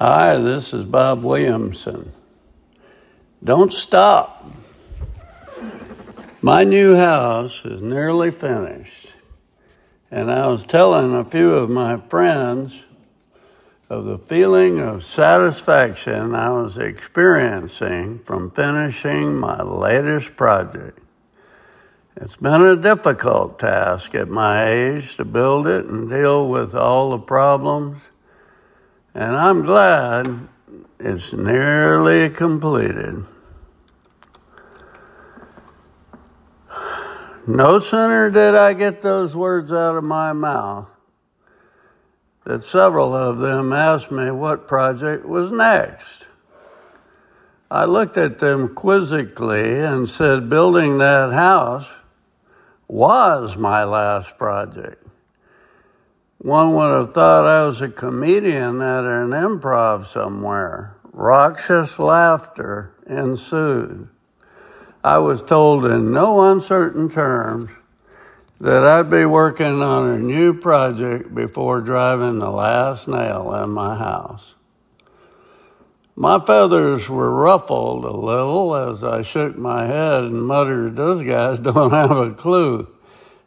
Hi, this is Bob Williamson. Don't stop. My new house is nearly finished, and I was telling a few of my friends of the feeling of satisfaction I was experiencing from finishing my latest project. It's been a difficult task at my age to build it and deal with all the problems and I'm glad it's nearly completed. No sooner did I get those words out of my mouth that several of them asked me what project was next. I looked at them quizzically and said, Building that house was my last project. One would have thought I was a comedian at an improv somewhere. Raucous laughter ensued. I was told in no uncertain terms that I'd be working on a new project before driving the last nail in my house. My feathers were ruffled a little as I shook my head and muttered, Those guys don't have a clue.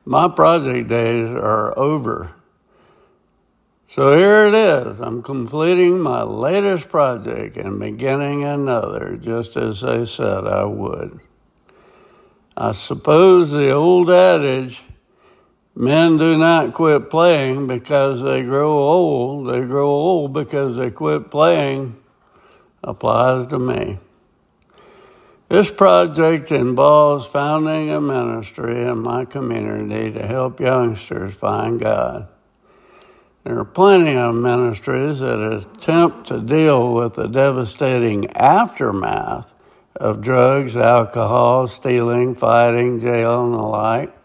My project days are over. So here it is. I'm completing my latest project and beginning another, just as they said I would. I suppose the old adage, men do not quit playing because they grow old, they grow old because they quit playing, applies to me. This project involves founding a ministry in my community to help youngsters find God. There are plenty of ministries that attempt to deal with the devastating aftermath of drugs, alcohol, stealing, fighting, jail, and the like.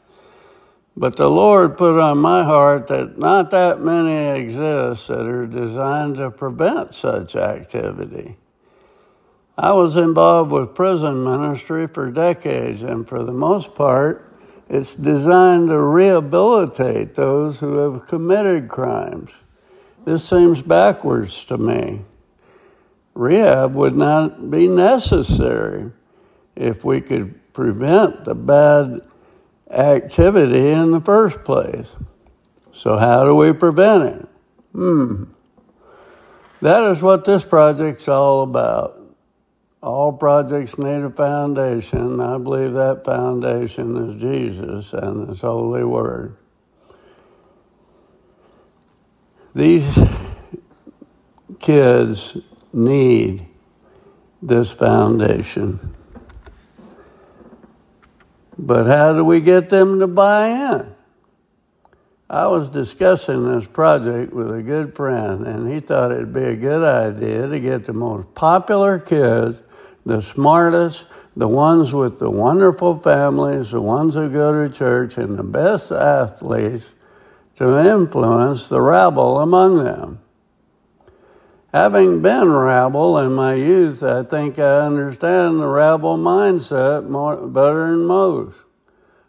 But the Lord put on my heart that not that many exist that are designed to prevent such activity. I was involved with prison ministry for decades, and for the most part, it's designed to rehabilitate those who have committed crimes. This seems backwards to me. Rehab would not be necessary if we could prevent the bad activity in the first place. So, how do we prevent it? Hmm. That is what this project's all about. All projects need a foundation. I believe that foundation is Jesus and His holy word. These kids need this foundation. But how do we get them to buy in? I was discussing this project with a good friend, and he thought it'd be a good idea to get the most popular kids the smartest, the ones with the wonderful families, the ones who go to church, and the best athletes to influence the rabble among them. Having been rabble in my youth, I think I understand the rabble mindset more, better than most.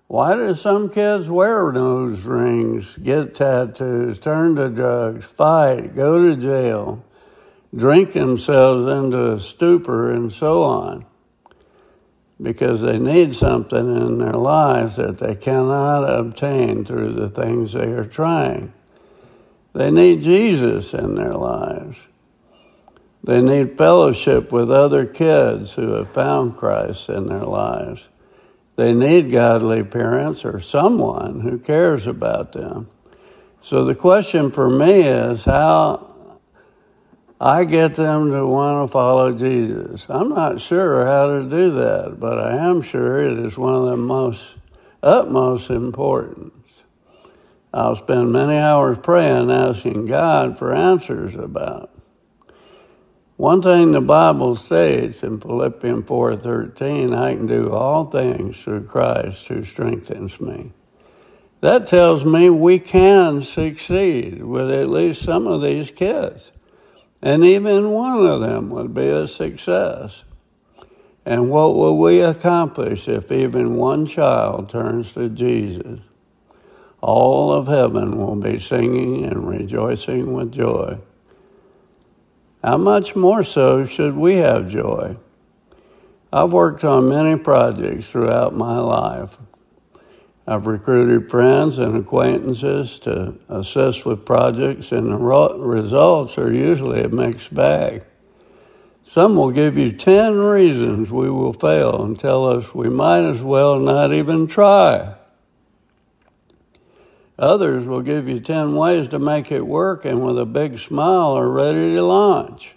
Why do some kids wear nose rings, get tattoos, turn to drugs, fight, go to jail? Drink themselves into a stupor and so on because they need something in their lives that they cannot obtain through the things they are trying. They need Jesus in their lives. They need fellowship with other kids who have found Christ in their lives. They need godly parents or someone who cares about them. So the question for me is how I get them to want to follow Jesus. I'm not sure how to do that, but I am sure it is one of the most utmost importance. I'll spend many hours praying, asking God for answers about. One thing the Bible states in Philippians 4:13, I can do all things through Christ who strengthens me. That tells me we can succeed with at least some of these kids. And even one of them would be a success. And what will we accomplish if even one child turns to Jesus? All of heaven will be singing and rejoicing with joy. how much more so should we have joy? I've worked on many projects throughout my life. I've recruited friends and acquaintances to assist with projects, and the results are usually a mixed bag. Some will give you 10 reasons we will fail and tell us we might as well not even try. Others will give you 10 ways to make it work and with a big smile are ready to launch.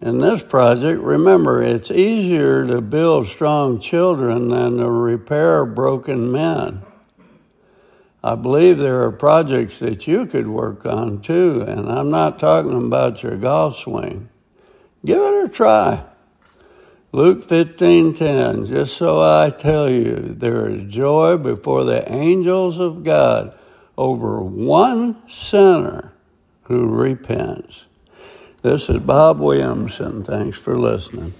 In this project, remember, it's easier to build strong children than to repair broken men. I believe there are projects that you could work on too, and I'm not talking about your golf swing. Give it a try. Luke 15:10 Just so I tell you there is joy before the angels of God over one sinner who repents. This is Bob Williamson. Thanks for listening.